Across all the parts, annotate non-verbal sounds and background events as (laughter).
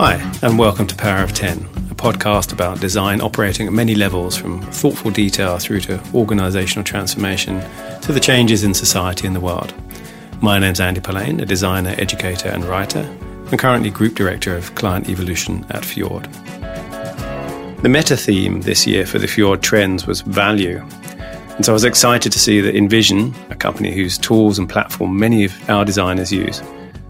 Hi, and welcome to Power of 10, a podcast about design operating at many levels from thoughtful detail through to organizational transformation to the changes in society and the world. My name's Andy Polaine, a designer, educator, and writer, and currently Group Director of Client Evolution at Fjord. The meta theme this year for the Fjord Trends was value. And so I was excited to see that InVision, a company whose tools and platform many of our designers use,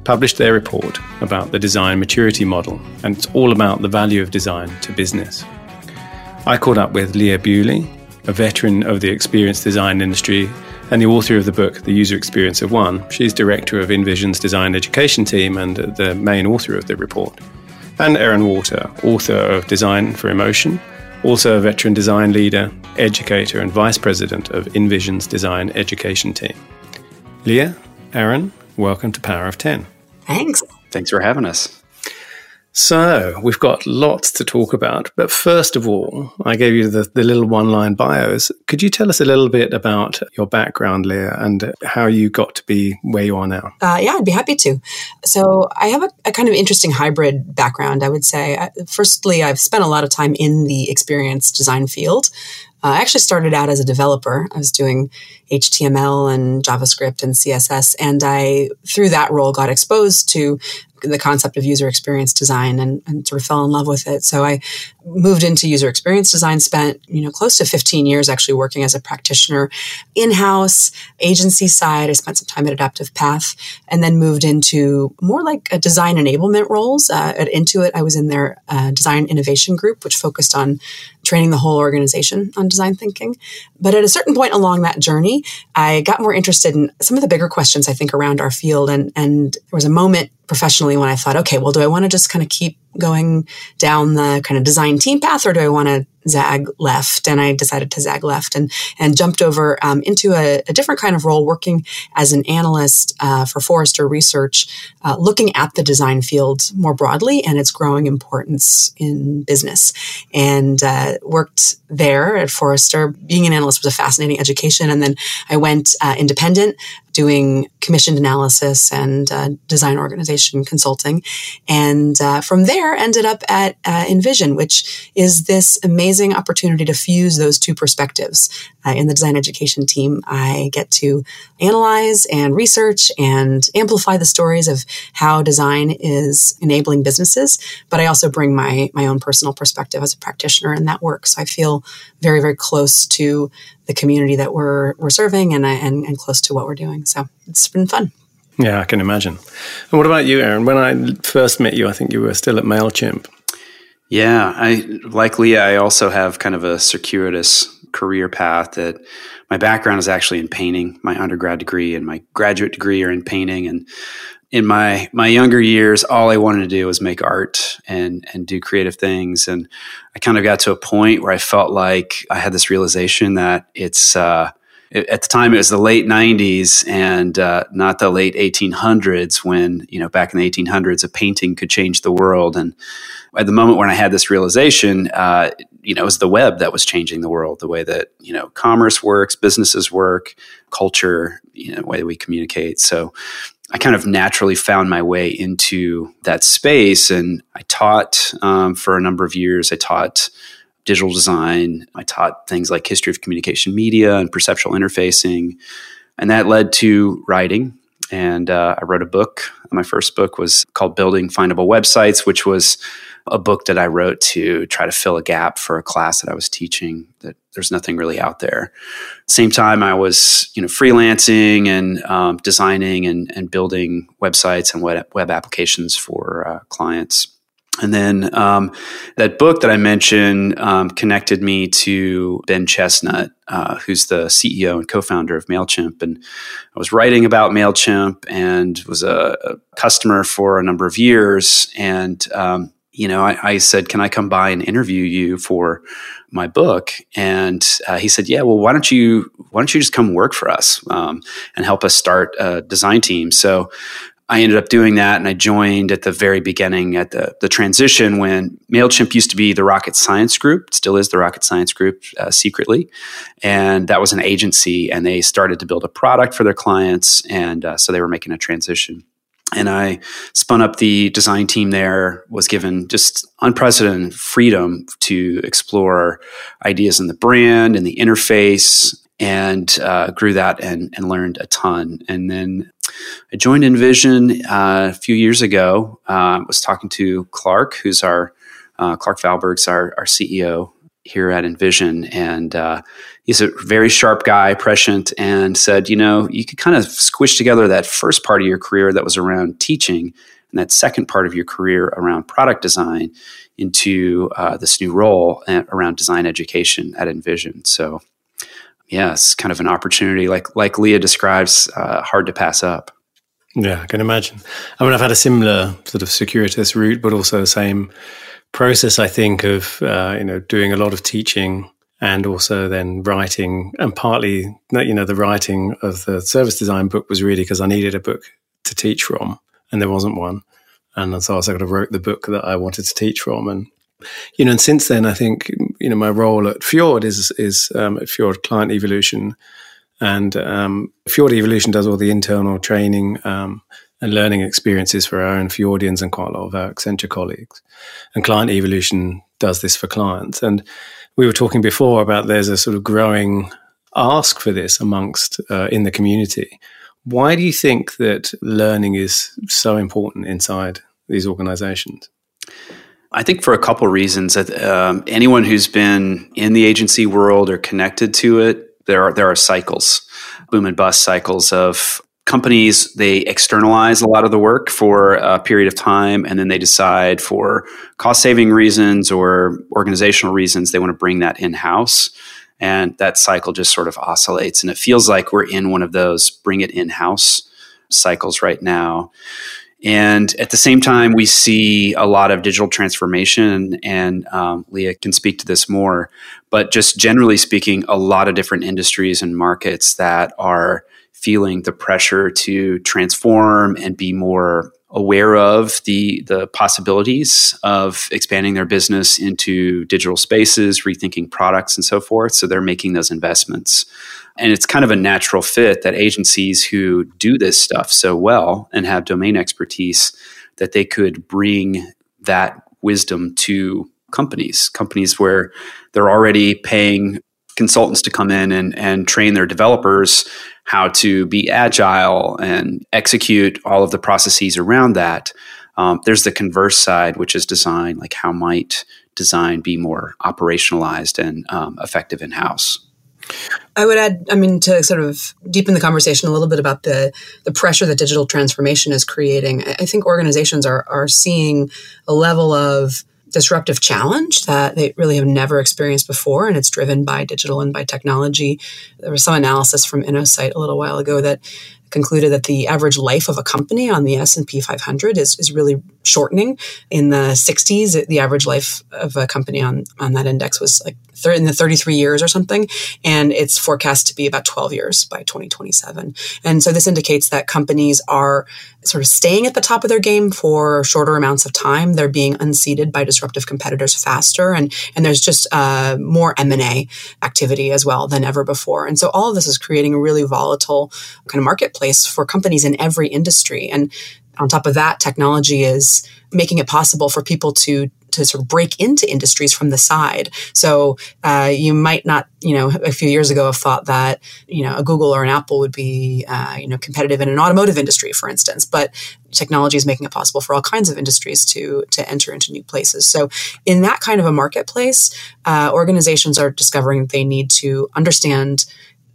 published their report about the design maturity model, and it's all about the value of design to business. I caught up with Leah Buley, a veteran of the experience design industry and the author of the book The User Experience of One. She's director of InVision's design education team and the main author of the report. And Aarron Walter, author of Design for Emotion, also a veteran design leader, educator, and vice president of InVision's design education team. Leah, Erin, welcome to Power of 10. Thanks. Thanks for having us. So, we've got lots to talk about. But first of all, I gave you the, the little one line bios. Could you tell us a little bit about your background, Leah, and how you got to be where you are now? Uh, yeah, I'd be happy to. So, I have a, a kind of interesting hybrid background, I would say. I, firstly, I've spent a lot of time in the experience design field. Uh, I actually started out as a developer. I was doing HTML and JavaScript and CSS, and I, through that role, got exposed to the concept of user experience design and, and sort of fell in love with it. So I moved into user experience design, spent, you know, close to 15 years actually working as a practitioner in-house, agency side. I spent some time at Adaptive Path and then moved into more like a design enablement roles. Uh, at Intuit, I was in their uh, design innovation group, which focused on training the whole organization on design thinking. But at a certain point along that journey, I got more interested in some of the bigger questions I think around our field. And, and there was a moment professionally when I thought, okay, well, do I want to just kind of keep going down the kind of design team path or do I want to zag left? And I decided to zag left and and jumped over um, into a, a, different kind of role working as an analyst uh, for Forrester Research uh, looking at the design field more broadly and its growing importance in business. And uh, worked there at Forrester. Being an analyst was a fascinating education. And then I went uh, independent doing commissioned analysis and uh, design organization consulting. And uh, from there, ended up at uh, InVision, which is this amazing opportunity to fuse those two perspectives. Uh, in the design education team, I get to analyze and research and amplify the stories of how design is enabling businesses. But I also bring my my own personal perspective as a practitioner in that work. So I feel very very close to the community that we're we're serving and and, and close to what we're doing. So it's been fun. Yeah, I can imagine. And what about you, Aarron? When I first met you, I think you were still at Mailchimp. Yeah, I likely I also have kind of a circuitous career path that my background is actually in painting. My undergrad degree and my graduate degree are in painting and in my my younger years, all I wanted to do was make art and and do creative things. And I kind of got to a point where I felt like I had this realization that it's uh, at the time it was the late '90s and uh, not the late 1800s. When you know back in the 1800s, a painting could change the world. And at the moment when I had this realization, uh, you know, it was the web that was changing the world, the way that you know commerce works, businesses work, culture, you know, the way that we communicate. So I kind of naturally found my way into that space. And I taught um, for a number of years. I taught digital design. I taught things like history of communication media and perceptual interfacing. And that led to writing. And uh, I wrote a book. My first book was called Building Findable Websites, which was a book that I wrote to try to fill a gap for a class that I was teaching that there's nothing really out there. Same time, I was you know freelancing and um, designing and, and building websites and web, web applications for uh, clients. And then um, that book that I mentioned um, connected me to Ben Chestnut, uh, who's the CEO and co-founder of Mailchimp. And I was writing about Mailchimp and was a, a customer for a number of years. And um, you know, I, I, said, "Can I come by and interview you for my book?" And uh, he said, "Yeah. Well, why don't you why don't you just come work for us um, and help us start a design team?" So I ended up doing that, and I joined at the very beginning at the the transition when Mailchimp used to be the Rocket Science Group, still is the Rocket Science Group uh, secretly, and that was an agency, and they started to build a product for their clients, and uh, so they were making a transition. and I spun up the design team there, was given just unprecedented freedom to explore ideas in the brand and the interface and uh, grew that and, and learned a ton. And then I joined InVision uh, a few years ago. Uh, was talking to Clark, who's our uh, Clark Valberg's our, our CEO here at InVision, and uh, he's a very sharp guy, prescient, and said, you know, you could kind of squish together that first part of your career that was around teaching and that second part of your career around product design into uh, this new role around design education at InVision. So, yeah, it's kind of an opportunity, like like Leah describes, uh, hard to pass up. Yeah, I can imagine. I mean, I've had a similar sort of circuitous route, but also the same process, I think, of uh, you know doing a lot of teaching and also then writing, and partly you know the writing of the service design book was really because I needed a book to teach from, and there wasn't one, and so I sort of wrote the book that I wanted to teach from, and you know, and since then I think you know my role at Fjord is is um, at Fjord Client Evolution, and um, Fjord Evolution does all the internal training. Um, and learning experiences for our own Fjordians and quite a lot of our Accenture colleagues. And Client Evolution does this for clients. And we were talking before about there's a sort of growing ask for this amongst uh, in the community. Why do you think that learning is so important inside these organizations? I think for a couple reasons. Um, anyone who's been in the agency world or connected to it, there are there are cycles, boom and bust cycles of companies they externalize a lot of the work for a period of time and then they decide for cost saving reasons or organizational reasons they want to bring that in house and that cycle just sort of oscillates and it feels like we're in one of those bring it in house cycles right now and at the same time we see a lot of digital transformation and um, leah can speak to this more but just generally speaking a lot of different industries and markets that are feeling the pressure to transform and be more aware of the the possibilities of expanding their business into digital spaces, rethinking products and so forth. So they're making those investments. And it's kind of a natural fit that agencies who do this stuff so well and have domain expertise that they could bring that wisdom to companies, companies where they're already paying consultants to come in and, and train their developers how to be agile and execute all of the processes around that. Um, there's the converse side, which is design. Like, how might design be more operationalized and um, effective in house? I would add, I mean, to sort of deepen the conversation a little bit about the the pressure that digital transformation is creating. I think organizations are are seeing a level of disruptive challenge that they really have never experienced before and it's driven by digital and by technology there was some analysis from innosight a little while ago that concluded that the average life of a company on the S&P 500 is, is really shortening. In the 60s, the average life of a company on, on that index was like in the 33 years or something. And it's forecast to be about 12 years by 2027. And so this indicates that companies are sort of staying at the top of their game for shorter amounts of time. They're being unseated by disruptive competitors faster. And, and there's just uh, more M&A activity as well than ever before. And so all of this is creating a really volatile kind of marketplace for companies in every industry. And on top of that, technology is making it possible for people to to sort of break into industries from the side. So uh, you might not, you know, a few years ago have thought that you know a Google or an Apple would be, uh, you know, competitive in an automotive industry, for instance. But technology is making it possible for all kinds of industries to to enter into new places. So in that kind of a marketplace, uh, organizations are discovering they need to understand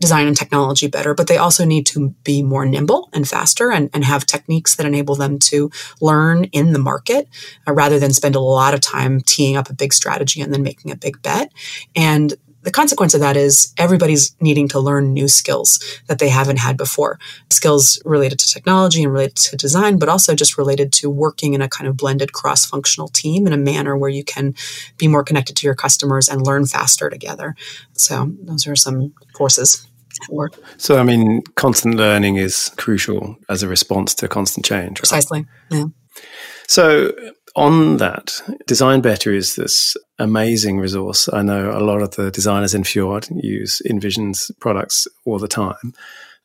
design and technology better, but they also need to be more nimble and faster and, and have techniques that enable them to learn in the market uh, rather than spend a lot of time teeing up a big strategy and then making a big bet. And the consequence of that is everybody's needing to learn new skills that they haven't had before. Skills related to technology and related to design, but also just related to working in a kind of blended cross functional team in a manner where you can be more connected to your customers and learn faster together. So, those are some forces. So, I mean, constant learning is crucial as a response to constant change. Right? Precisely. Yeah. So, on that, Design Better is this amazing resource. I know a lot of the designers in Fjord use InVision's products all the time.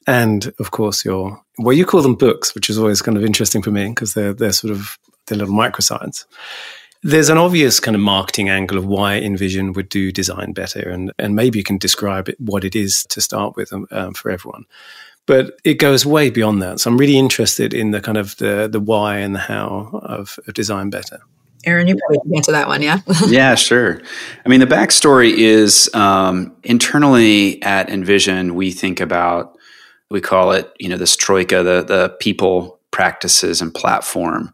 and of course your well, you call them books, which is always kind of interesting for me because they're they're sort of they're little microsites. There's an obvious kind of marketing angle of why InVision would do design better, and and maybe you can describe it, what it is to start with um, um, for everyone. But it goes way beyond that. So I'm really interested in the kind of the the why and the how of, of design better. Aarron, you probably can answer that one, yeah? (laughs) yeah, sure. I mean, the backstory is um, internally at InVision, we think about, we call it, you know, this troika, the, the people, practices, and platform.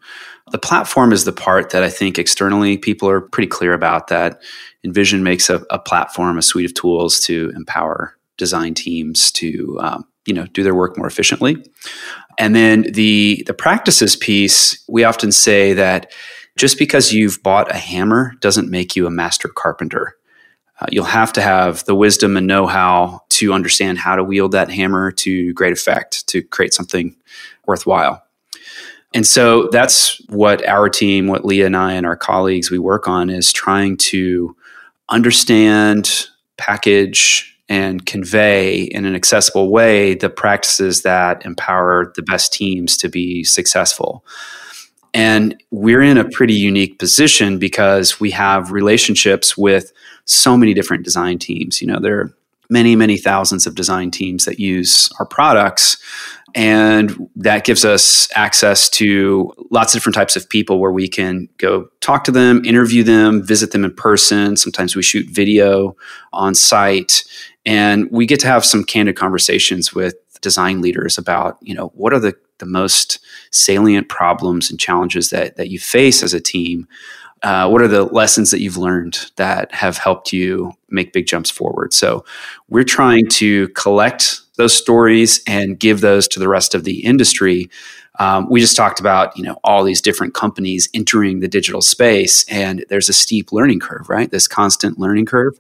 The platform is the part that I think externally people are pretty clear about that InVision makes a, a platform, a suite of tools to empower design teams to um, you know do their work more efficiently. And then the the practices piece, we often say that just because you've bought a hammer doesn't make you a master carpenter. Uh, you'll have to have the wisdom and know how to understand how to wield that hammer to great effect to create something worthwhile. And so that's what our team, what Leah and I and our colleagues we work on is trying to understand, package, and convey in an accessible way the practices that empower the best teams to be successful. And we're in a pretty unique position because we have relationships with so many different design teams. You know, there are many, many thousands of design teams that use our products. And that gives us access to lots of different types of people where we can go talk to them, interview them, visit them in person. Sometimes we shoot video on site. And we get to have some candid conversations with design leaders about, you know, what are the, the most salient problems and challenges that, that you face as a team? Uh, what are the lessons that you've learned that have helped you make big jumps forward? So we're trying to collect those stories and give those to the rest of the industry. Um, we just talked about you know all these different companies entering the digital space, and there's a steep learning curve, right? This constant learning curve.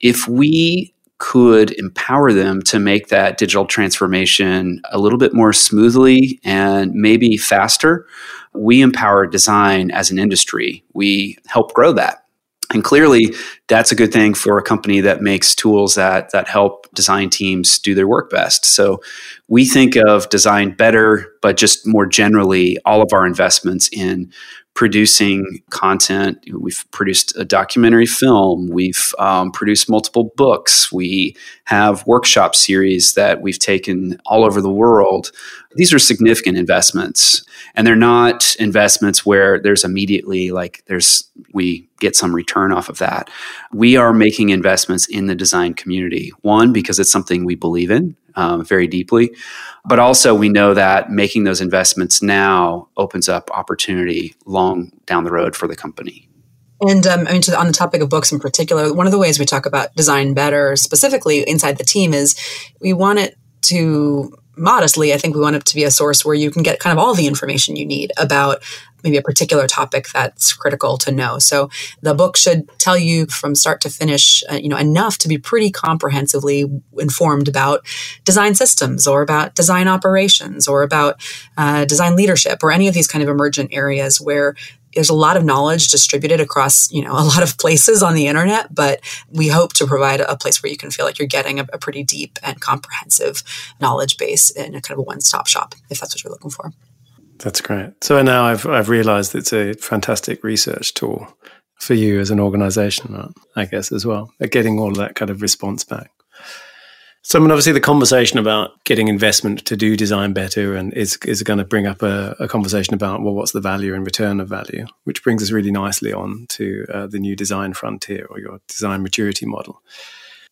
If we could empower them to make that digital transformation a little bit more smoothly and maybe faster, we empower design as an industry. We help grow that. And clearly, that's a good thing for a company that makes tools that that help design teams do their work best. So, we think of design better, but just more generally, all of our investments in producing content. We've produced a documentary film. We've um, produced multiple books. We have workshop series that we've taken all over the world. These are significant investments, and they're not investments where there's immediately like there's we get some return off of that. We are making investments in the design community. One because it's something we believe in um, very deeply. But also, we know that making those investments now opens up opportunity long down the road for the company. And um, I mean, to, on the topic of books in particular, one of the ways we talk about design better, specifically inside the team, is we want it to modestly, I think we want it to be a source where you can get kind of all the information you need about maybe a particular topic that's critical to know. So the book should tell you from start to finish, uh, you know, enough to be pretty comprehensively informed about design systems or about design operations or about uh, design leadership or any of these kind of emergent areas where there's a lot of knowledge distributed across you know a lot of places on the internet but we hope to provide a place where you can feel like you're getting a, a pretty deep and comprehensive knowledge base in a kind of a one-stop shop if that's what you're looking for that's great. So now I've I've realised it's a fantastic research tool for you as an organisation, I guess as well, at getting all of that kind of response back. So, I mean, obviously, the conversation about getting investment to do design better and is is going to bring up a, a, conversation about well, what's the value and return of value, which brings us really nicely on to uh, the new design frontier or your design maturity model.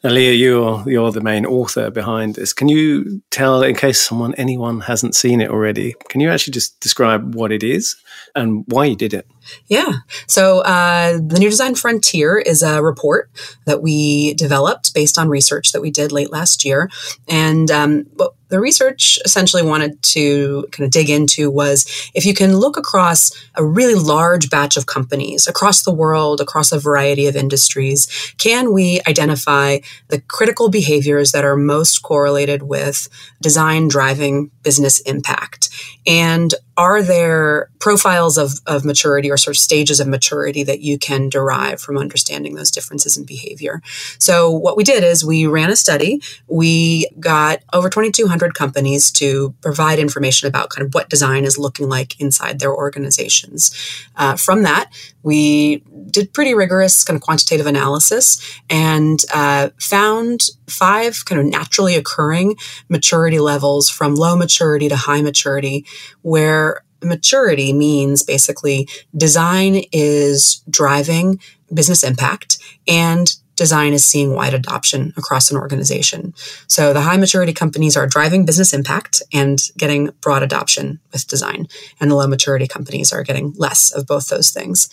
Now, Leah, you're you're the main author behind this. Can you tell, in case someone, anyone hasn't seen it already, can you actually just describe what it is and why you did it? Yeah. So, uh, the New Design Frontier is a report that we developed based on research that we did late last year, and um, the research essentially wanted to kind of dig into was if you can look across a really large batch of companies across the world, across a variety of industries, can we identify the critical behaviors that are most correlated with design driving business impact? And are there profiles of, of maturity or sort of stages of maturity that you can derive from understanding those differences in behavior? So, what we did is we ran a study. We got over 2,200 companies to provide information about kind of what design is looking like inside their organizations. Uh, from that, we did pretty rigorous kind of quantitative analysis and uh, found five kind of naturally occurring maturity levels from low maturity to high maturity where maturity means basically design is driving business impact and design is seeing wide adoption across an organization. So the high maturity companies are driving business impact and getting broad adoption with design, and the low maturity companies are getting less of both those things.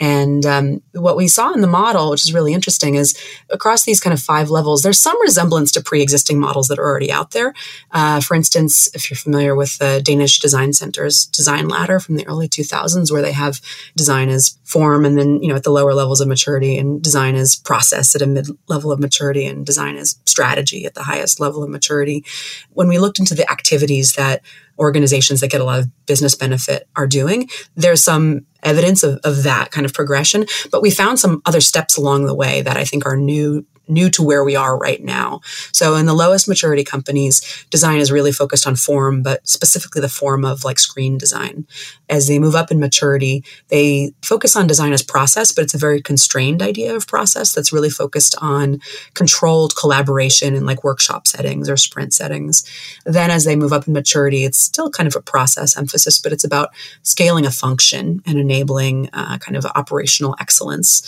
And um, what we saw in the model, which is really interesting, is across these kind of five levels, there's some resemblance to pre-existing models that are already out there. Uh, for instance, if you're familiar with the Danish Design Center's design ladder from the early 2000s, where they have design as form, and then you know at the lower levels of maturity, and design as process at a mid level of maturity, and design as strategy at the highest level of maturity. When we looked into the activities that organizations that get a lot of business benefit are doing. There's some evidence of, of that kind of progression, but we found some other steps along the way that I think are new new to where we are right now. So in the lowest maturity companies, design is really focused on form, but specifically the form of like screen design. As they move up in maturity, they focus on design as process, but it's a very constrained idea of process that's really focused on controlled collaboration in like workshop settings or sprint settings. Then as they move up in maturity, it's still kind of a process emphasis, but it's about scaling a function and enabling uh, kind of operational excellence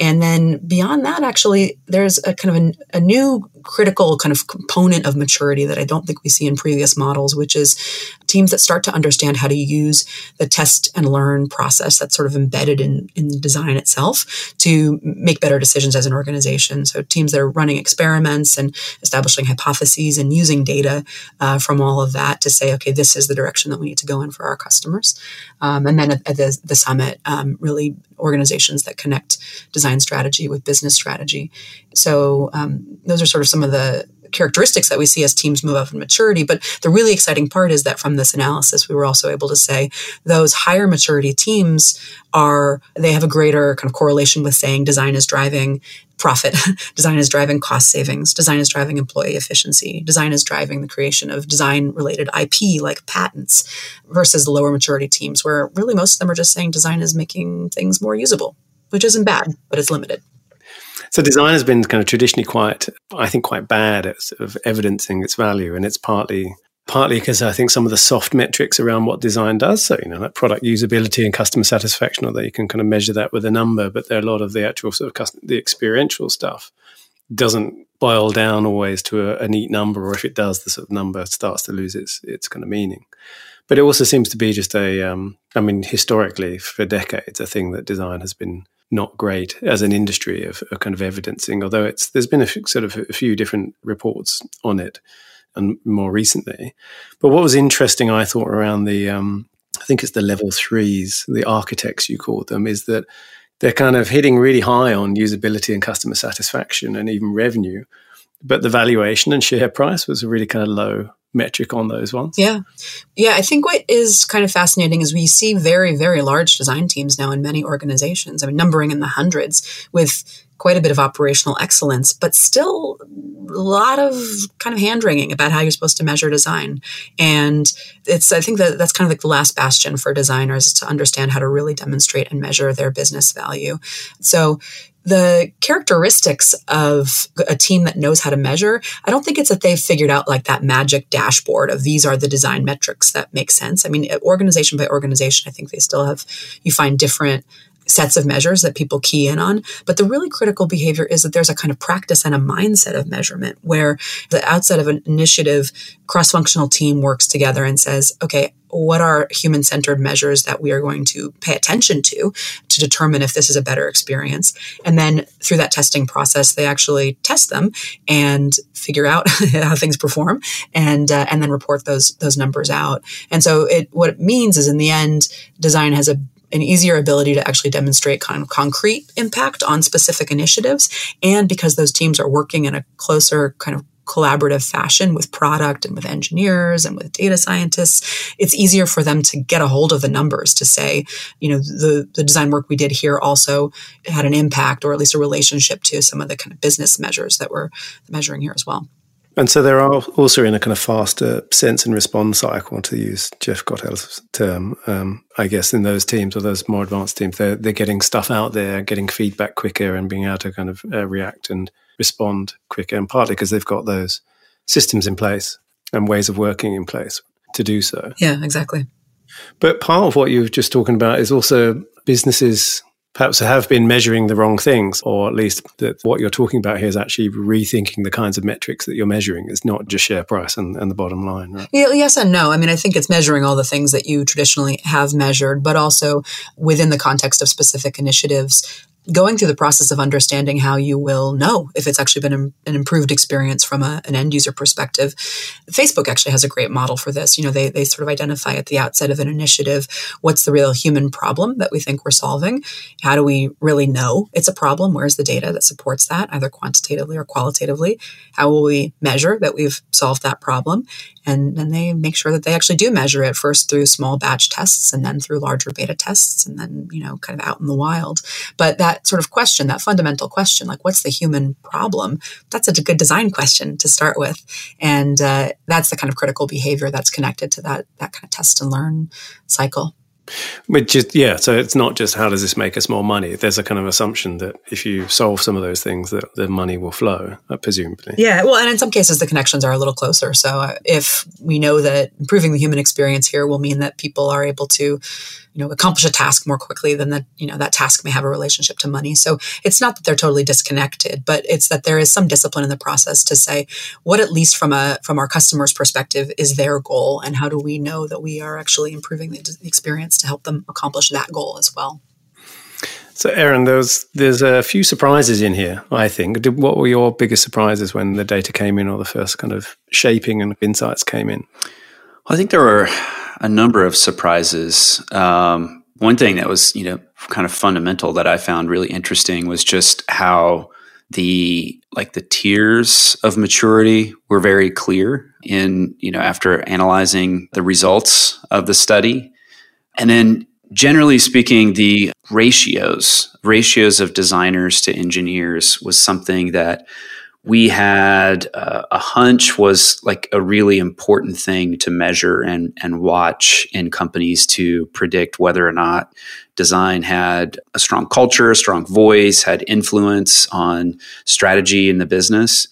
and then beyond that, actually, there's a kind of a, a, new critical kind of component of maturity that I don't think we see in previous models, which is teams that start to understand how to use the test and learn process that's sort of embedded in, in the design itself to make better decisions as an organization. So teams that are running experiments and establishing hypotheses and using data uh, from all of that to say, okay, this is the direction that we need to go in for our customers. Um, and then at, at the, the summit, um, really organizations that connect design strategy with business strategy. So um, those are sort of some of the characteristics that we see as teams move up in maturity. But the really exciting part is that from this analysis, we were also able to say those higher maturity teams are, they have a greater kind of correlation with saying design is driving profit, (laughs) design is driving cost savings, design is driving employee efficiency, design is driving the creation of design related IP like patents versus the lower maturity teams where really most of them are just saying design is making things more usable, which isn't bad, but it's limited. So design has been kind of traditionally quite, I think, quite bad at sort of evidencing its value, and it's partly partly because I think some of the soft metrics around what design does, so you know, like product usability and customer satisfaction, that you can kind of measure that with a number, but there are a lot of the actual sort of custom, the experiential stuff doesn't boil down always to a, a neat number, or if it does, the sort of number starts to lose its its kind of meaning. But it also seems to be just a, um, I mean, historically for decades, a thing that design has been not great as an industry of, of kind of evidencing. Although it's there's been a f- sort of a few different reports on it, and more recently. But what was interesting, I thought, around the um, I think it's the level threes, the architects you call them, is that they're kind of hitting really high on usability and customer satisfaction and even revenue, but the valuation and share price was really kind of low metric on those ones. Yeah. Yeah. I think what is kind of fascinating is we see very, very large design teams now in many organizations. I mean, numbering in the hundreds with quite a bit of operational excellence, but still a lot of kind of hand wringing about how you're supposed to measure design. And it's, I think that that's kind of like the last bastion for designers to understand how to really demonstrate and measure their business value. So the characteristics of a team that knows how to measure, I don't think it's that they've figured out like that magic dashboard of these are the design metrics that make sense. I mean, organization by organization, I think they still have, you find different sets of measures that people key in on. But the really critical behavior is that there's a kind of practice and a mindset of measurement where the outset of an initiative, cross functional team works together and says, okay, what are human centered measures that we are going to pay attention to to determine if this is a better experience? And then through that testing process, they actually test them and figure out (laughs) how things perform and, uh, and then report those, those numbers out. And so it, what it means is in the end, design has a an easier ability to actually demonstrate kind of concrete impact on specific initiatives. And because those teams are working in a closer kind of collaborative fashion with product and with engineers and with data scientists, it's easier for them to get a hold of the numbers to say, you know, the, the design work we did here also had an impact or at least a relationship to some of the kind of business measures that we're measuring here as well. And so they're also in a kind of faster sense and respond cycle, to use Jeff Gothelf's term. Um, I guess in those teams or those more advanced teams, they're they're getting stuff out there, getting feedback quicker, and being able to kind of uh, react and respond quicker. And partly because they've got those systems in place and ways of working in place to do so. Yeah, exactly. But part of what you were just talking about is also businesses perhaps have been measuring the wrong things, or at least that what you're talking about here is actually rethinking the kinds of metrics that you're measuring. It's not just share price and, and the bottom line, right? Yes and no. I mean, I think it's measuring all the things that you traditionally have measured, but also within the context of specific initiatives, going through the process of understanding how you will know if it's actually been an improved experience from a, an end user perspective. Facebook actually has a great model for this. You know, they, they sort of identify at the outset of an initiative what's the real human problem that we think we're solving? How do we really know it's a problem? Where's the data that supports that, either quantitatively or qualitatively? How will we measure that we've solved that problem? And then they make sure that they actually do measure it first through small batch tests and then through larger beta tests and then, you know, kind of out in the wild. But that sort of question, that fundamental question, like what's the human problem? That's a good design question to start with. And uh, that's the kind of critical behavior that's connected to that, that kind of test and learn cycle. Which yeah, so it's not just how does this make us more money. There's a kind of assumption that if you solve some of those things, that the money will flow, uh, presumably. Yeah, well, and in some cases, the connections are a little closer. So uh, if we know that improving the human experience here will mean that people are able to you know accomplish a task more quickly than that you know that task may have a relationship to money so it's not that they're totally disconnected but it's that there is some discipline in the process to say what at least from a from our customers perspective is their goal and how do we know that we are actually improving the experience to help them accomplish that goal as well so, Aarron, there's there's a few surprises in here. I think. What were your biggest surprises when the data came in, or the first kind of shaping and insights came in? I think there were a number of surprises. Um, one thing that was, you know, kind of fundamental that I found really interesting was just how the like the tiers of maturity were very clear in you know after analyzing the results of the study and then generally speaking the ratios ratios of designers to engineers was something that we had uh, a hunch was like a really important thing to measure and and watch in companies to predict whether or not design had a strong culture, a strong voice, had influence on strategy in the business.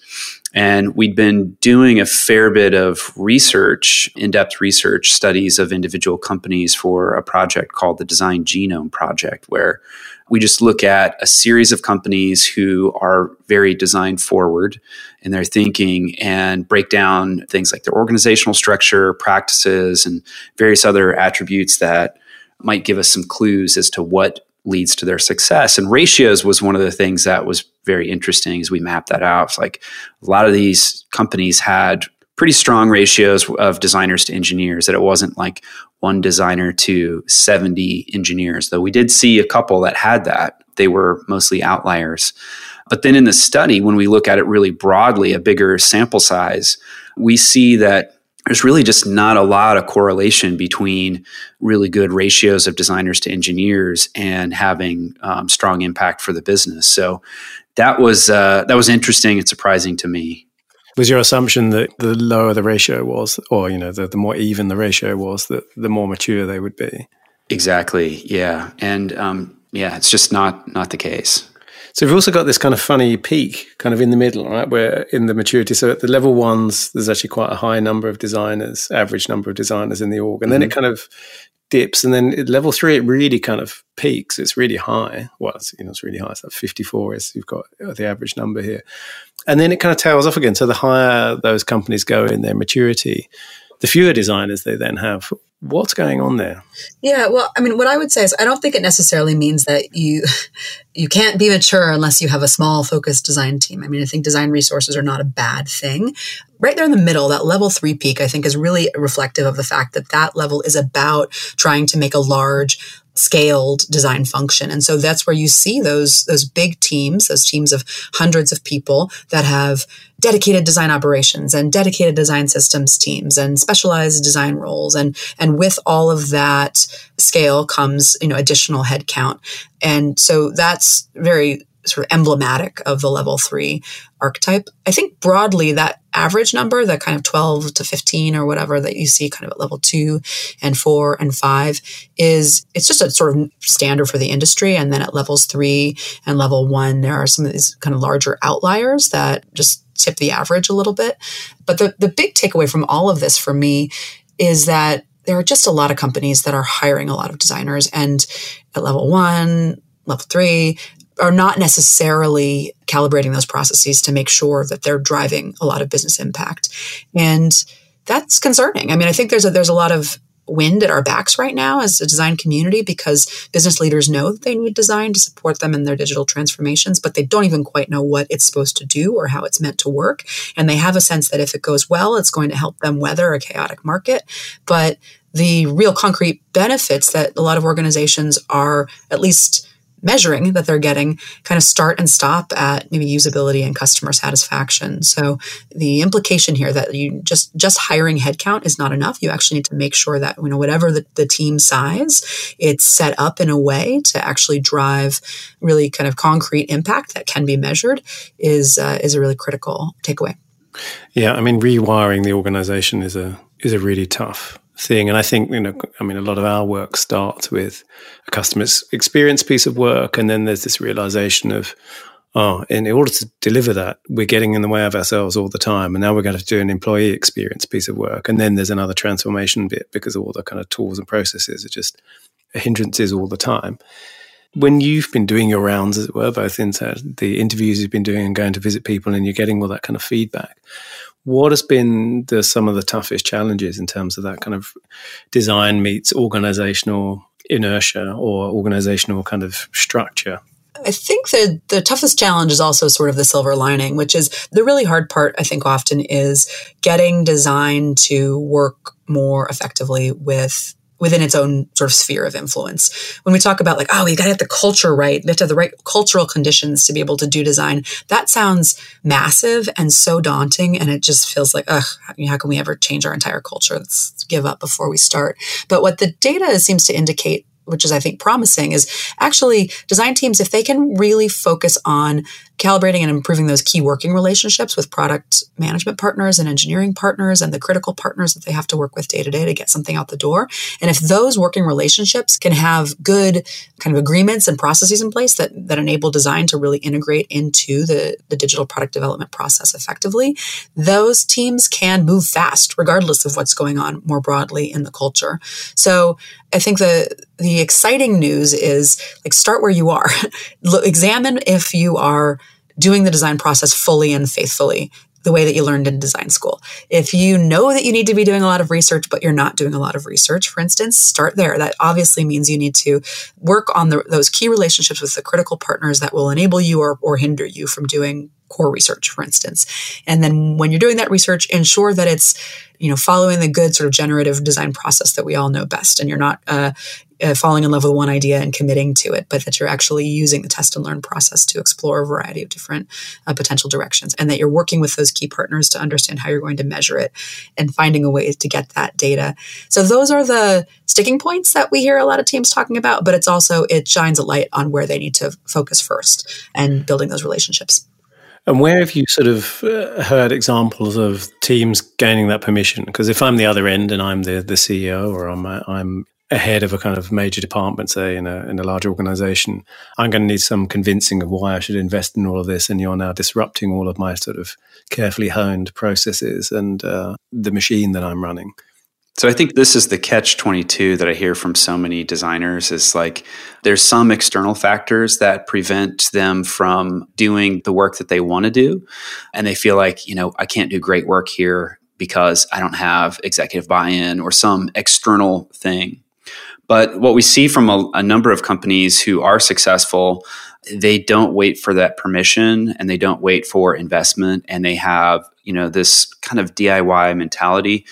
And we'd been doing a fair bit of research, in depth research studies of individual companies for a project called the Design Genome Project, where we just look at a series of companies who are very design forward in their thinking and break down things like their organizational structure, practices, and various other attributes that might give us some clues as to what leads to their success. And ratios was one of the things that was very interesting as we mapped that out. It's like a lot of these companies had pretty strong ratios of designers to engineers that it wasn't like one designer to 70 engineers though we did see a couple that had that they were mostly outliers but then in the study when we look at it really broadly a bigger sample size we see that there's really just not a lot of correlation between really good ratios of designers to engineers and having um, strong impact for the business so that was uh, that was interesting and surprising to me was your assumption that the lower the ratio was, or you know, the, the more even the ratio was, that the more mature they would be? Exactly. Yeah, and um, yeah, it's just not not the case. So we've also got this kind of funny peak, kind of in the middle, right? Where in the maturity, so at the level ones, there's actually quite a high number of designers, average number of designers in the org, and mm-hmm. then it mm-hmm. kind of dips, and then at level three, it really kind of peaks. It's really high. Well, it's, you know, it's really high. It's like 54 is you've got the average number here, and then it kind of tails off again. So the higher those companies go in their maturity, the fewer designers they then have. What's going on there? Yeah, well, I mean, what I would say is I don't think it necessarily means that you you can't be mature unless you have a small focused design team. I mean, I think design resources are not a bad thing. Right there in the middle, that level 3 peak I think is really reflective of the fact that that level is about trying to make a large scaled design function. And so that's where you see those those big teams, those teams of hundreds of people that have dedicated design operations and dedicated design systems teams and specialized design roles and and with all of that scale comes you know additional headcount and so that's very sort of emblematic of the level three archetype. I think broadly that average number, that kind of 12 to 15 or whatever that you see kind of at level two and four and five is it's just a sort of standard for the industry. And then at levels three and level one, there are some of these kind of larger outliers that just tip the average a little bit. But the, the big takeaway from all of this for me is that there are just a lot of companies that are hiring a lot of designers and at level one, level three, are not necessarily calibrating those processes to make sure that they're driving a lot of business impact. And that's concerning. I mean, I think there's a, there's a lot of wind at our backs right now as a design community because business leaders know that they need design to support them in their digital transformations, but they don't even quite know what it's supposed to do or how it's meant to work. And they have a sense that if it goes well, it's going to help them weather a chaotic market. But the real concrete benefits that a lot of organizations are at least measuring that they're getting kind of start and stop at maybe usability and customer satisfaction. So the implication here that you just just hiring headcount is not enough. You actually need to make sure that you know whatever the, the team size, it's set up in a way to actually drive really kind of concrete impact that can be measured is uh, is a really critical takeaway. Yeah, I mean rewiring the organization is a is a really tough thing. And I think, you know, I mean, a lot of our work starts with a customer's experience piece of work. And then there's this realization of, oh, in order to deliver that, we're getting in the way of ourselves all the time. And now we're going to do an employee experience piece of work. And then there's another transformation bit because all the kind of tools and processes are just hindrances all the time. When you've been doing your rounds, as it were, both into the interviews you've been doing and going to visit people and you're getting all that kind of feedback, what has been the, some of the toughest challenges in terms of that kind of design meets organizational inertia or organizational kind of structure? I think the the toughest challenge is also sort of the silver lining, which is the really hard part. I think often is getting design to work more effectively with within its own sort of sphere of influence. When we talk about like, oh, we got to have the culture right, we have to have the right cultural conditions to be able to do design, that sounds massive and so daunting. And it just feels like, ugh, how can we ever change our entire culture? Let's give up before we start. But what the data seems to indicate which is I think promising, is actually design teams, if they can really focus on calibrating and improving those key working relationships with product management partners and engineering partners and the critical partners that they have to work with day to day to get something out the door. And if those working relationships can have good kind of agreements and processes in place that, that enable design to really integrate into the, the digital product development process effectively, those teams can move fast regardless of what's going on more broadly in the culture. So I think the the exciting news is like start where you are. (laughs) Examine if you are doing the design process fully and faithfully the way that you learned in design school. If you know that you need to be doing a lot of research, but you're not doing a lot of research, for instance, start there. That obviously means you need to work on the, those key relationships with the critical partners that will enable you or, or hinder you from doing core research, for instance. And then when you're doing that research, ensure that it's, you know, following the good sort of generative design process that we all know best. And you're not uh, uh, falling in love with one idea and committing to it, but that you're actually using the test and learn process to explore a variety of different uh, potential directions. And that you're working with those key partners to understand how you're going to measure it and finding a way to get that data. So those are the sticking points that we hear a lot of teams talking about, but it's also, it shines a light on where they need to focus first and building those relationships. And where have you sort of uh, heard examples of teams gaining that permission? Because if I'm the other end and I'm the, the CEO or I'm, I'm ahead of a kind of major department, say in a in a large organization, I'm going to need some convincing of why I should invest in all of this, and you're now disrupting all of my sort of carefully honed processes and uh, the machine that I'm running. So I think this is the catch 22 that I hear from so many designers is like there's some external factors that prevent them from doing the work that they want to do and they feel like, you know, I can't do great work here because I don't have executive buy-in or some external thing. But what we see from a, a number of companies who are successful, they don't wait for that permission and they don't wait for investment and they have, you know, this kind of DIY mentality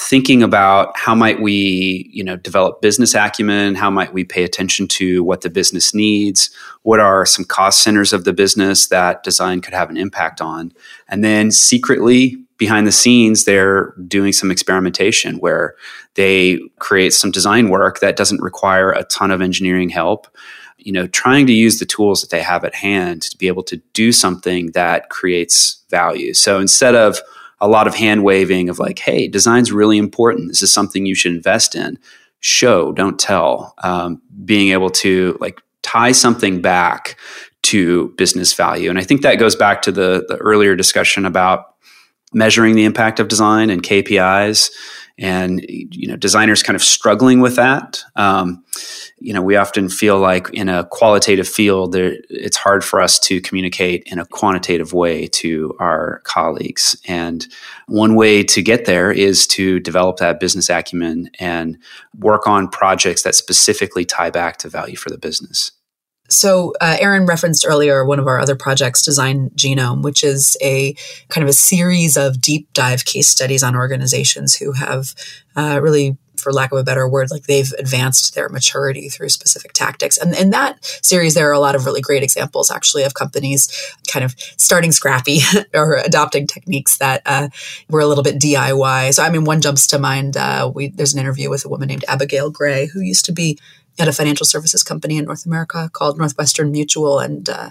thinking about how might we you know develop business acumen how might we pay attention to what the business needs what are some cost centers of the business that design could have an impact on and then secretly behind the scenes they're doing some experimentation where they create some design work that doesn't require a ton of engineering help you know trying to use the tools that they have at hand to be able to do something that creates value so instead of a lot of hand waving of like, hey, design's really important. This is something you should invest in. Show, don't tell. Um, being able to like tie something back to business value. And I think that goes back to the, the earlier discussion about measuring the impact of design and KPIs and you know designers kind of struggling with that. Um, you know we often feel like in a qualitative field there, it's hard for us to communicate in a quantitative way to our colleagues. And one way to get there is to develop that business acumen and work on projects that specifically tie back to value for the business so, uh, Aarron referenced earlier one of our other projects, Design Genome, which is a kind of a series of deep dive case studies on organizations who have uh, really for lack of a better word, like they've advanced their maturity through specific tactics. And in that series, there are a lot of really great examples, actually, of companies kind of starting scrappy (laughs) or adopting techniques that uh, were a little bit DIY. So, I mean, one jumps to mind. Uh, we, there's an interview with a woman named Abigail Gray, who used to be at a financial services company in North America called Northwestern Mutual, and uh,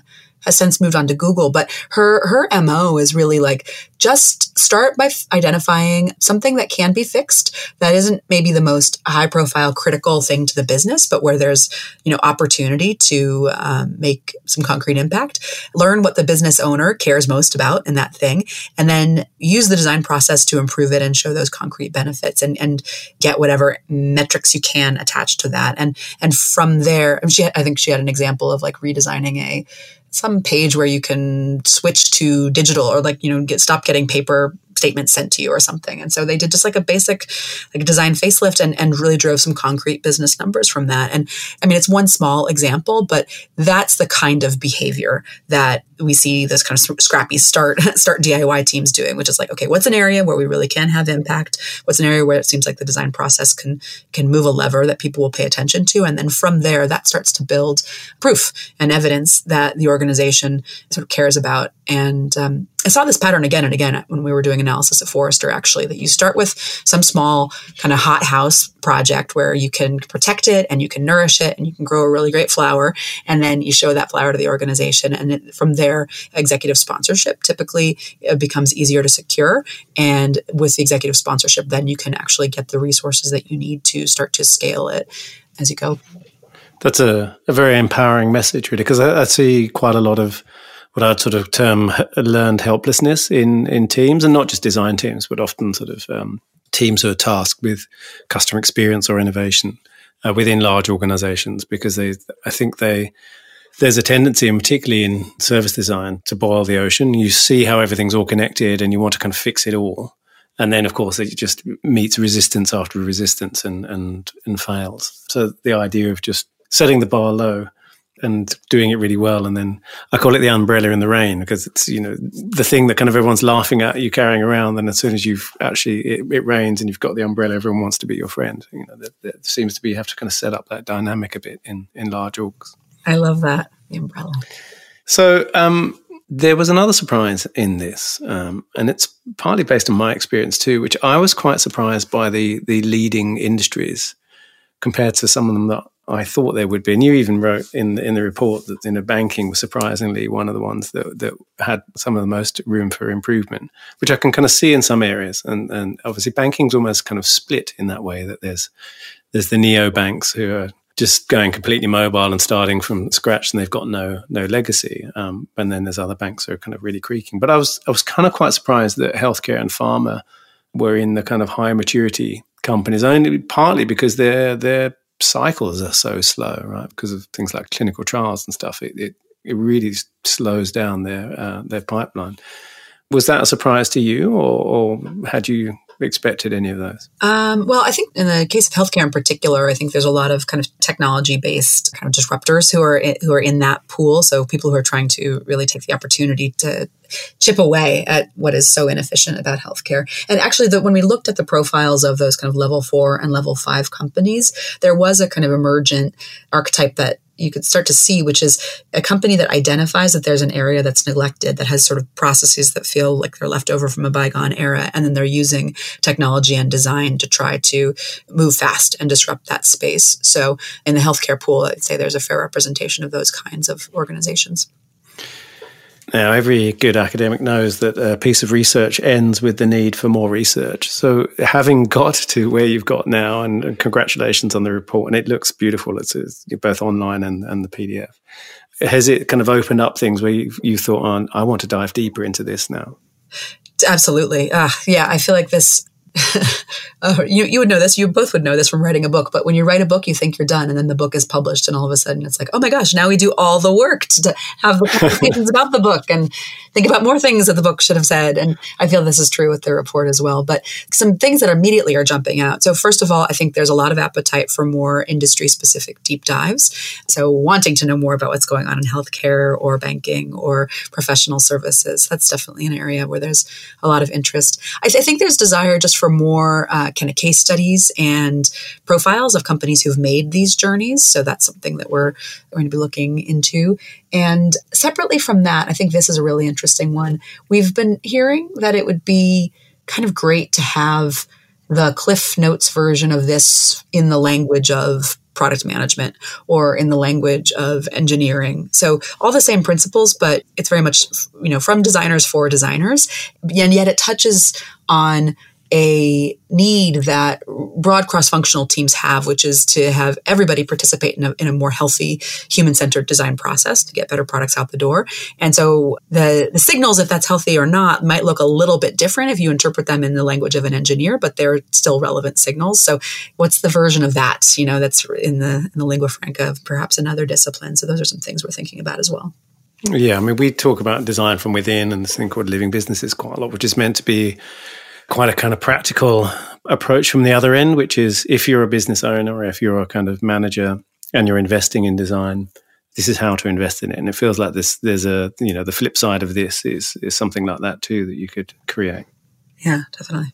since moved on to Google. But her her mo is really like just start by f- identifying something that can be fixed that isn't maybe the most high profile critical thing to the business, but where there's you know opportunity to um, make some concrete impact. Learn what the business owner cares most about in that thing, and then use the design process to improve it and show those concrete benefits and and get whatever metrics you can attached to that. And and from there, she, I think she had an example of like redesigning a some page where you can switch to digital or like you know get stop getting paper statements sent to you or something. And so they did just like a basic like design facelift and, and really drove some concrete business numbers from that. And i mean it's one small example but that's the kind of behavior that we see this kind of scrappy start (laughs) start diy teams doing which is like okay what's an area where we really can have impact what's an area where it seems like the design process can can move a lever that people will pay attention to and then from there that starts to build proof and evidence that the organization sort of cares about and um, I saw this pattern again and again when we were doing analysis at Forrester, actually, that you start with some small kind of hot house project where you can protect it and you can nourish it and you can grow a really great flower. And then you show that flower to the organization. And it, from there, executive sponsorship typically uh, becomes easier to secure. And with the executive sponsorship, then you can actually get the resources that you need to start to scale it as you go. That's a, a very empowering message, really, because I, I see quite a lot of what I'd sort of term learned helplessness in in teams, and not just design teams, but often sort of um, teams who are tasked with customer experience or innovation uh, within large organizations, because they, I think they there's a tendency, and particularly in service design, to boil the ocean. You see how everything's all connected, and you want to kind of fix it all. And then, of course, it just meets resistance after resistance and, and, and fails. So the idea of just setting the bar low and doing it really well. And then I call it the umbrella in the rain because it's, you know, the thing that kind of everyone's laughing at you carrying around. And as soon as you've actually, it, it rains and you've got the umbrella, everyone wants to be your friend. You know, that, that, seems to be, you have to kind of set up that dynamic a bit in, in large orgs. I love that, the umbrella. So, um, there was another surprise in this, um, and it's partly based on my experience too, which I was quite surprised by the the leading industries compared to some of them that I thought there would be. And you even wrote in in the report that you know banking was surprisingly one of the ones that that had some of the most room for improvement, which I can kind of see in some areas. And and obviously banking's almost kind of split in that way that there's there's the neo banks who are just going completely mobile and starting from scratch, and they've got no no legacy. Um, and then there's other banks who are kind of really creaking. But I was I was kind of quite surprised that healthcare and pharma were in the kind of high maturity companies only partly because they're they're cycles are so slow, right? Because of things like clinical trials and stuff, it it, it really slows down their uh, their pipeline. Was that a surprise to you, or, or, had you expected any of those? Um, well, I think in the case of healthcare in particular, I think there's a lot of kind of technology based kind of disruptors who are in, who are in that pool. So people who are trying to really take the opportunity to chip away at what is so inefficient about healthcare. And actually, the, when we looked at the profiles of those kind of level four and level five companies, there was a kind of emergent archetype that you could start to see, which is a company that identifies that there's an area that's neglected, that has sort of processes that feel like they're left over from a bygone era, and then they're using technology and design to try to move fast and disrupt that space. So in the healthcare pool, I'd say there's a fair representation of those kinds of organizations. Now, every good academic knows that a piece of research ends with the need for more research. So, having got (laughs) to where you've got now, and, and congratulations on the report, and it looks beautiful. It's, it's, both online and, and the PDF. Has it kind of opened up things where you, you thought, on, oh, I want to dive deeper into this now? Absolutely. Uh, yeah, I feel like this (laughs) uh, you, you would know this. You both would know this from writing a book. But when you write a book, you think you're done, and then the book is published, and all of a sudden it's like, oh my gosh, now we do all the work to, have the conversations (laughs) about the book and think about more things that the book should have said. And I feel this is true with the report as well. But some things that immediately are jumping out. So first of all, I think there's a lot of appetite for more industry specific deep dives. So wanting to know more about what's going on in healthcare or banking or professional services. That's definitely an area where there's a lot of interest. I, th- I think there's desire just for more uh, kind of case studies and profiles of companies who've made these journeys. So that's something that we're going to be looking into. And separately from that, I think this is a really interesting one. We've been hearing that it would be kind of great to have the Cliff Notes version of this in the language of product management or in the language of engineering. So all the same principles, but it's very much, you know, from designers for designers. And yet it touches on a need that broad cross-functional teams have, which is to have everybody participate in a, in a more healthy, human-centered design process to get better products out the door. And so the, the signals, if that's healthy or not, might look a little bit different if you interpret them in the language of an engineer, but they're still relevant signals. So what's the version of that, you know, that's in the, in the lingua franca of perhaps another discipline? So those are some things we're thinking about as well. Yeah, I mean, we talk about design from within and this thing called living businesses quite a lot, which is meant to be quite a kind of practical approach from the other end, which is if you're a business owner or if you're a kind of manager and you're investing in design, this is how to invest in it. And it feels like this there's a you know the flip side of this is is something like that too that you could create. Yeah, definitely.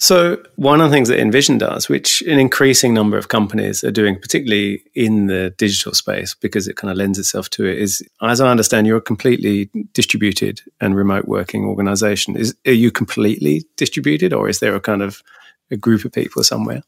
So, one of the things that InVision does, which an increasing number of companies are doing, particularly in the digital space, because it kind of lends itself to it, is as I understand, you're a completely distributed and remote working organization. Is are you completely distributed, or is there a kind of a group of people somewhere?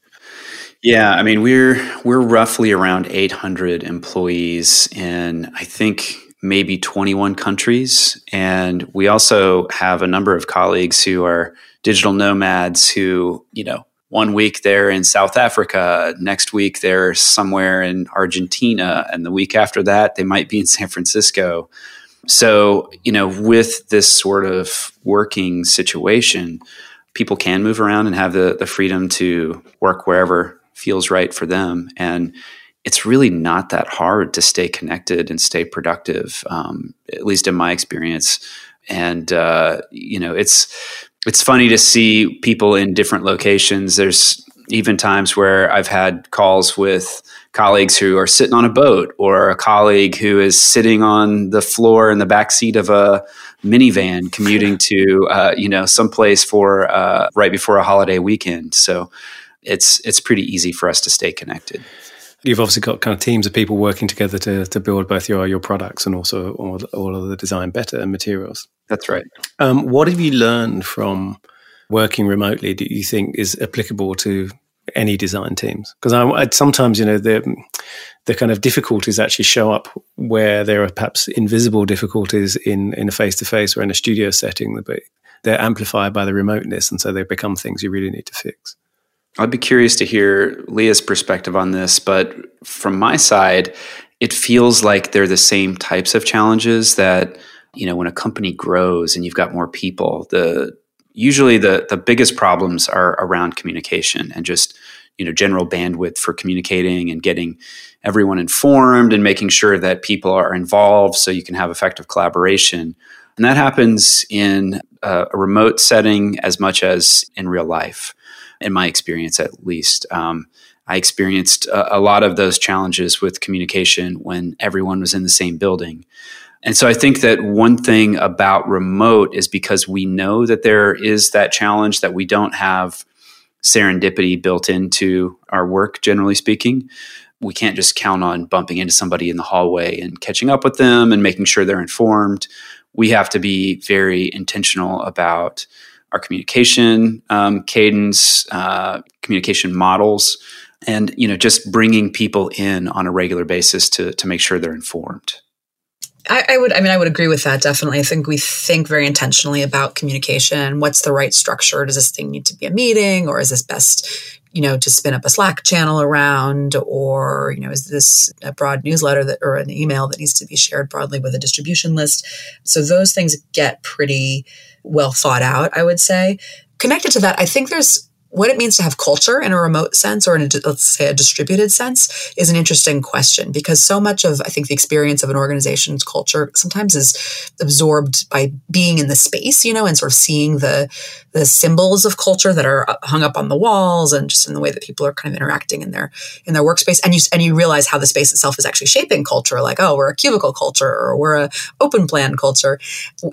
Yeah, I mean we're we're roughly around 800 employees and I think maybe 21 countries, and we also have a number of colleagues who are digital nomads who, you know, one week they're in South Africa, next week they're somewhere in Argentina, and the week after that they might be in San Francisco. So, you know, with this sort of working situation, people can move around and have the, the freedom to work wherever feels right for them. And it's really not that hard to stay connected and stay productive, um, at least in my experience. And, uh, you know, it's, it's funny to see people in different locations. There's even times where I've had calls with colleagues who are sitting on a boat or a colleague who is sitting on the floor in the back seat of a minivan commuting to uh, you know someplace for uh, right before a holiday weekend so it's it's pretty easy for us to stay connected You've obviously got kind of teams of people working together to, to build both your your products and also all, all of the design better and materials. That's right. Um, what have you learned from working remotely that you think is applicable to any design teams? Because I, I, sometimes, you know, the the kind of difficulties actually show up where there are perhaps invisible difficulties in in a face to face or in a studio setting, but they're amplified by the remoteness, and so they become things you really need to fix. I'd be curious to hear Leah's perspective on this, but from my side, it feels like they're the same types of challenges that, you know, when a company grows and you've got more people, the usually the the biggest problems are around communication and just, you know, general bandwidth for communicating and getting everyone informed and making sure that people are involved so you can have effective collaboration. And that happens in a, remote setting as much as in real life, in my experience at least. Um, I experienced a, a, lot of those challenges with communication when everyone was in the same building. And so I think that one thing about remote is because we know that there is that challenge that we don't have serendipity built into our work, generally speaking. We can't just count on bumping into somebody in the hallway and catching up with them and making sure they're informed. We have to be very intentional about our communication um, cadence, uh, communication models, and you know just bringing people in on a regular basis to to make sure they're informed. I, I, would, I mean, I would agree with that. Definitely. I think we think very intentionally about communication. What's the right structure? Does this thing need to be a meeting or is this best, you know, to spin up a Slack channel around or, you know, is this a broad newsletter that, or an email that needs to be shared broadly with a distribution list? So those things get pretty well thought out, I would say. Connected to that, I think there's what it means to have culture in a remote sense or in a, let's say a distributed sense is an interesting question because so much of i think the experience of an organization's culture sometimes is absorbed by being in the space you know and sort of seeing the the symbols of culture that are hung up on the walls and just in the way that people are kind of interacting in their in their workspace. And you and you realize how the space itself is actually shaping culture like oh we're a cubicle culture or we're a open plan culture.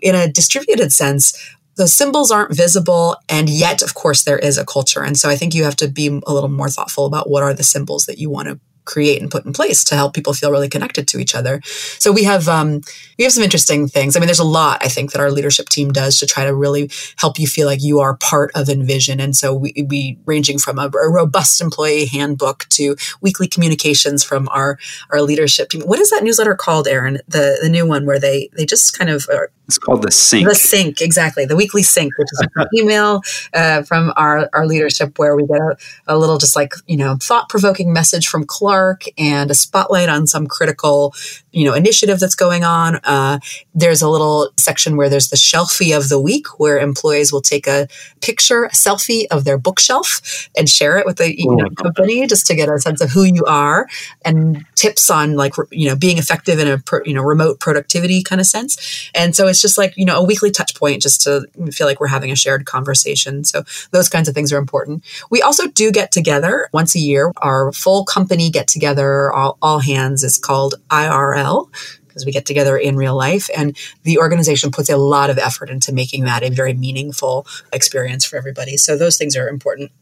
In a distributed sense the symbols aren't visible and yet of course there is a culture. And so i think you have to be a little more thoughtful about what are the symbols that you want to create and put in place to help people feel really connected to each other. So we have um, we have some interesting things. I mean, there's a lot I think that our leadership team does to try to really help you feel like you are part of InVision. And so we, we ranging from a, a robust employee handbook to weekly communications from our our leadership team. What is that newsletter called, Aarron? The the new one where they they just kind of are, it's called the sync. The sync, exactly. The weekly sync, which is an email uh, from our, our leadership where we get a, a little just like, you know, thought provoking message from Clark and a spotlight on some critical, you know, initiative that's going on. Uh, there's a little section where there's the shelfie of the week where employees will take a picture, a selfie of their bookshelf and share it with the you know, company just to get a sense of who you are and tips on like, you know, being effective in a, you know, remote productivity kind of sense. And so it's just like, you know, a weekly touch point just to feel like we're having a shared conversation. So those kinds of things are important. We also do get together once a year. Our full company get together, all, all hands is called IRL because we get together in real life. And the organization puts a lot of effort into making that a very meaningful experience for everybody. So those things are important.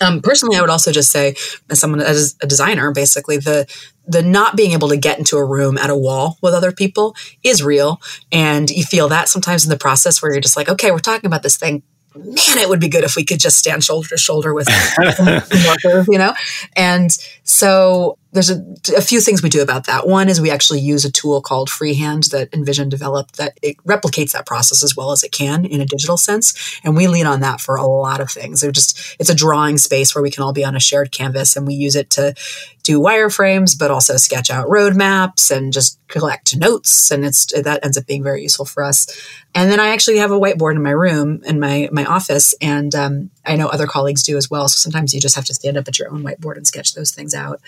Um, personally, I would also just say, as someone as a designer, basically the the not being able to get into a room at a wall with other people is real, and you feel that sometimes in the process where you're just like, okay, we're talking about this thing. Man, it would be good if we could just stand shoulder to shoulder with (laughs) (laughs) you know. And so there's a, a, few things we do about that. One is we actually use a tool called Freehand that InVision developed that it replicates that process as well as it can in a digital sense. And we lean on that for a lot of things. They're just, it's a drawing space where we can all be on a shared canvas and we use it to do wireframes, but also sketch out roadmaps and just collect notes. And it's, that ends up being very useful for us. And then I actually have a whiteboard in my room, in my, my office. And um, I know other colleagues do as well. So sometimes you just have to stand up at your own whiteboard and sketch those things out.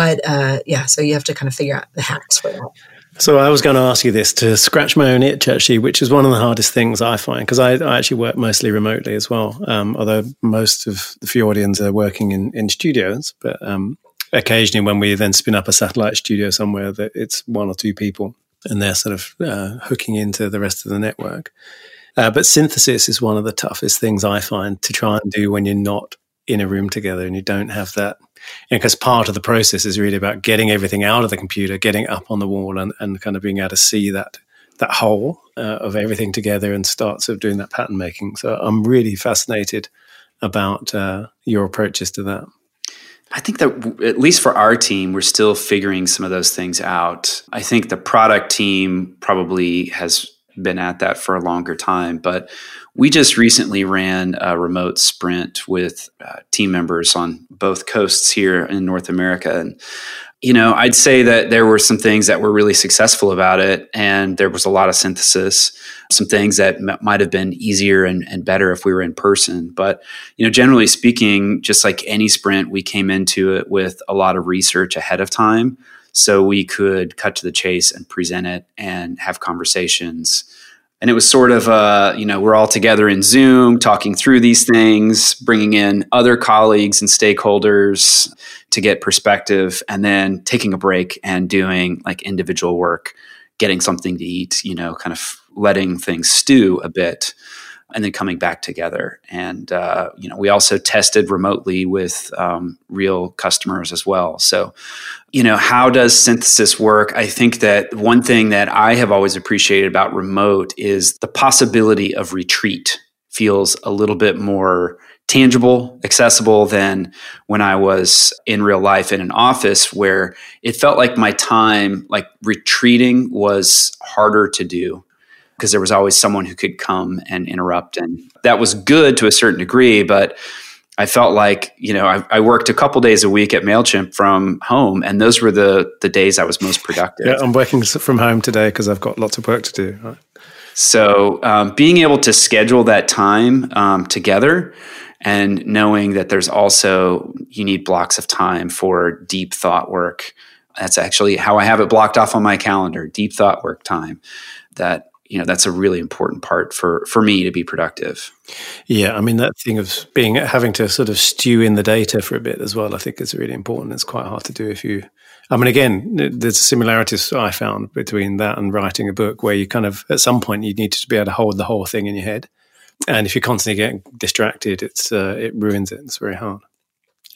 But uh, yeah, so you have to kind of figure out the hacks for that. So I was going to ask you this to scratch my own itch, actually, which is one of the hardest things I find because I, I, actually work mostly remotely as well. Um, although most of the Fjordians are working in, in studios, but um, occasionally when we then spin up a satellite studio somewhere, that it's one or two people and they're sort of uh, hooking into the rest of the network. Uh, but synthesis is one of the toughest things I find to try and do when you're not in a room together and you don't have that because part of the process is really about getting everything out of the computer, getting up on the wall, and, and kind of being able to see that that whole uh, of everything together and start sort of doing that pattern making. So I'm really fascinated about uh, your approaches to that. I think that at least for our team, we're still figuring some of those things out. I think the product team probably has been at that for a longer time, but we just recently ran a remote sprint with uh, team members on both coasts here in North America. And, you know, I'd say that there were some things that were really successful about it. And there was a lot of synthesis, some things that m- might have been easier and, and better if we were in person. But, you know, generally speaking, just like any sprint, we came into it with a lot of research ahead of time. So we could cut to the chase and present it and have conversations. And it was sort of uh, you know we're all together in zoom talking through these things bringing in other colleagues and stakeholders to get perspective and then taking a break and doing like individual work getting something to eat you know kind of letting things stew a bit and then coming back together. And uh, you know, we also tested remotely with um, real customers as well. So, you know, how does synthesis work? I think that one thing that I have always appreciated about remote is the possibility of retreat feels a little bit more tangible, accessible than when I was in real life in an office where it felt like my time, like retreating was harder to do because there was always someone who could come and interrupt. And that was good to a certain degree, but I felt like, you know, I, I, worked a couple days a week at MailChimp from home, and those were the, the days I was most (laughs) productive. Yeah, I'm working from home today because I've got lots of work to do. Right? So um, being able to schedule that time um, together and knowing that there's also, you need blocks of time for deep thought work. That's actually how I have it blocked off on my calendar, deep thought work time. That you know that's a really important part for for me to be productive. Yeah i mean that thing of being having to sort of stew in the data for a bit as well i think is really important. It's quite hard to do if you i mean again there's similarities i found between that and writing a book where you kind of at some point you need to be able to hold the whole thing in your head. And if you're constantly getting distracted it's uh, it ruins it. It's very hard.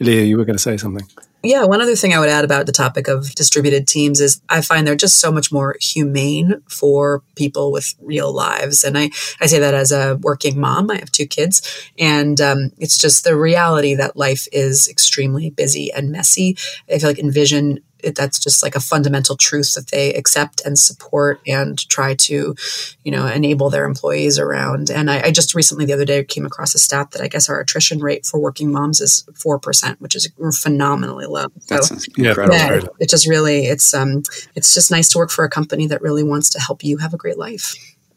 Leah you were going to say something yeah, one other thing I would add about the topic of distributed teams is I find they're just so much more humane for people with real lives. And I, I say that as a working mom. I have two kids. And um, it's just the reality that life is extremely busy and messy. I feel like InVision that's just like a fundamental truth that they accept and support and try to, you know, enable their employees around. And I, I just recently, the other day, came across a stat that I guess our attrition rate for working moms is four percent, which is phenomenally low. That's so, incredible. Yeah, it just really, it's um, it's just nice to work for a company that really wants to help you have a great life.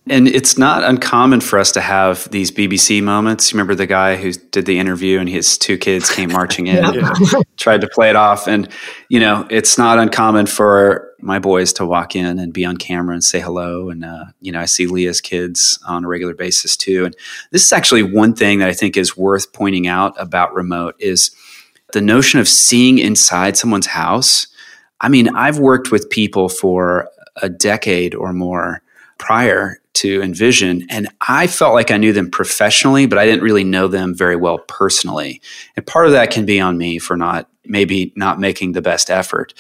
And it's not uncommon for us to have these BBC moments. You remember the guy who did the interview and his two kids came marching in, yeah. tried to play it off. And, you know, it's not uncommon for my boys to walk in and be on camera and say hello. And, uh, you know, I see Leah's kids on a regular basis too. And this is actually one thing that I think is worth pointing out about remote is the notion of seeing inside someone's house. I mean, I've worked with people for a decade or more prior to InVision. And I felt like I knew them professionally, but I didn't really know them very well personally. And part of that can be on me for not maybe not making the best effort.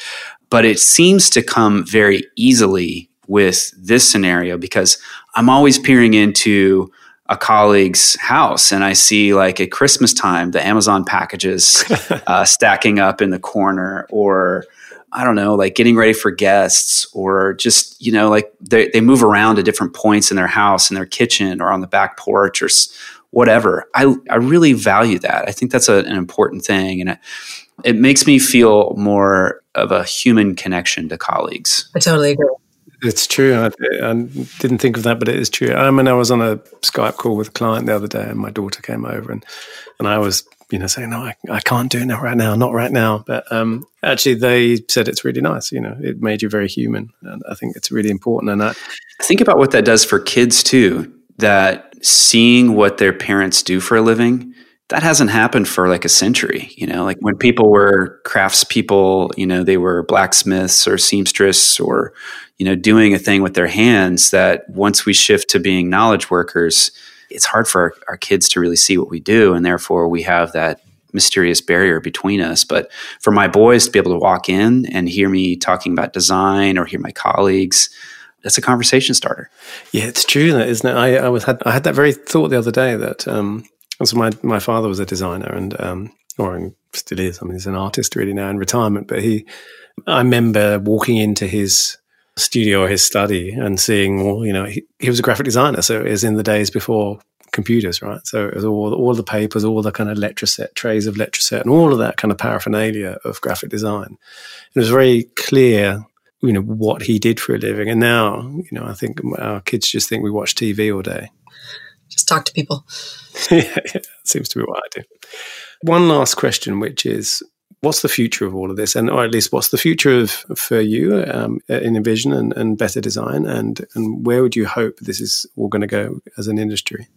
But it seems to come very easily with this scenario because I'm always peering into a colleague's house and I see like at Christmas time the Amazon packages (laughs) uh, stacking up in the corner or I don't know, like getting ready for guests or just, you know, like they, they move around to different points in their house, in their kitchen or on the back porch or whatever. I, I really value that. I think that's a, an important thing. And it, it makes me feel more of a human connection to colleagues. I totally agree. It's true. I, I, didn't think of that, but it is true. I mean, I was on a Skype call with a client the other day, and my daughter came over, and and I was you know, saying, no, I, I can't do it right now, not right now. But um, actually, they said it's really nice. You know, it made you very human. And I think it's really important. And I think about what that does for kids too, that seeing what their parents do for a living, that hasn't happened for like a century. You know, like when people were craftspeople, you know, they were blacksmiths or seamstress or, you know, doing a thing with their hands that once we shift to being knowledge workers, it's hard for our, our kids to really see what we do. And therefore, we have that mysterious barrier between us. But for my boys to be able to walk in and hear me talking about design or hear my colleagues, that's a conversation starter. Yeah, it's true, isn't it? I, I was had I had that very thought the other day that um, so my my father was a designer and um, or still is. I mean, he's an artist really now in retirement. But he, I remember walking into his studio or his study and seeing, well, you know, he, he was a graphic designer, so it was in the days before computers, right? So it was all all the papers, all the kind of Letraset trays of Letraset, and all of that kind of paraphernalia of graphic design. It was very clear, you know, what he did for a living. And now, you know, I think our kids just think we watch TV all day. Just talk to people. (laughs) yeah, yeah, seems to be what I do. One last question, which is what's the future of all of this, and or at least what's the future of for you um, in InVision and, and better design, and and where would you hope this is all going to go as an industry?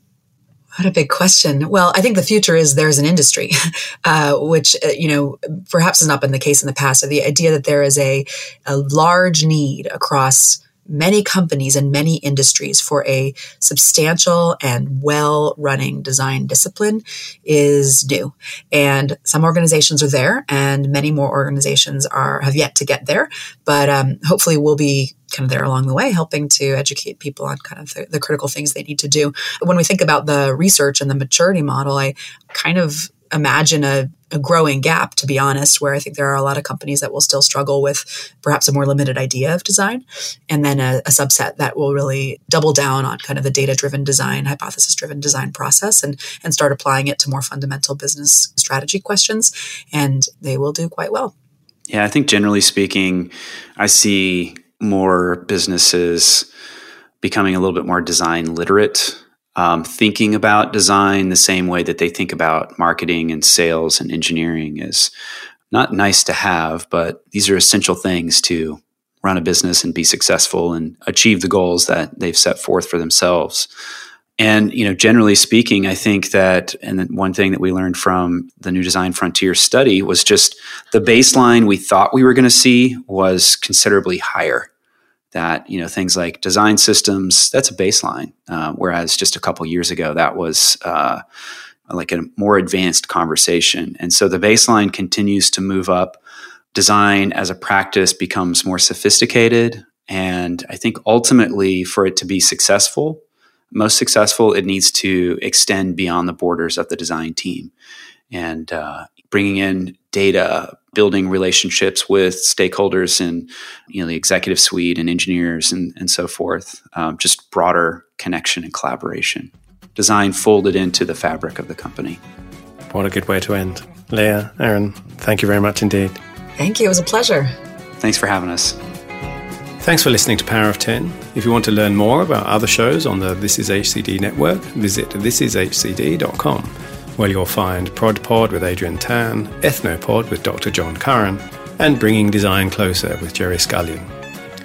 What a big question. Well, I think the future is there's an industry, (laughs) uh, which, uh, you know, perhaps has not been the case in the past. So the idea that there is a, a large need across many companies and many industries for a substantial and well running design discipline is new. And some organizations are there and many more organizations are, have yet to get there, but um, hopefully we'll be kind of there along the way, helping to educate people on kind of the, the critical things they need to do. When we think about the research and the maturity model, I kind of imagine a, a, growing gap, to be honest, where I think there are a lot of companies that will still struggle with perhaps a more limited idea of design, and then a, a subset that will really double down on kind of the data driven design, hypothesis driven design process and, and start applying it to more fundamental business strategy questions. And they will do quite well. Yeah, I think generally speaking, I see more businesses becoming a little bit more design literate um, thinking about design the same way that they think about marketing and sales and engineering is not nice to have, but these are essential things to run a business and be successful and achieve the goals that they've set forth for themselves. And you know, generally speaking, I think that, and one thing that we learned from the New Design Frontier study was just the baseline we thought we were going to see was considerably higher that you know things like design systems that's a baseline. Uh, whereas just a couple years ago that was uh, like a more advanced conversation. And so the baseline continues to move up. Design as a practice becomes more sophisticated. And i think ultimately for it to be successful most successful it needs to extend beyond the borders of the design team. And uh, bringing in data building relationships with stakeholders and you know the executive suite and engineers and, and so forth um, just broader connection and collaboration. Design folded into the fabric of the company. What a good way to end. Leah Aarron thank you very much indeed. Thank you. It was a pleasure. Thanks for having us. Thanks for listening to Power of 10. If you want to learn more about other shows on the This Is HCD network, visit thisishcd.com where you'll find Prod Pod with Adrian Tan, Ethnopod with Dr. John Curran, and Bringing Design Closer with Gerry Scullion.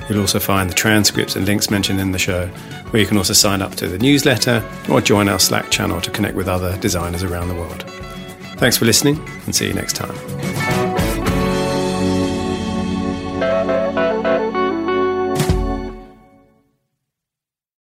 You'll also find the transcripts and links mentioned in the show, where you can also sign up to the newsletter or join our Slack channel to connect with other designers around the world. Thanks for listening and see you next time.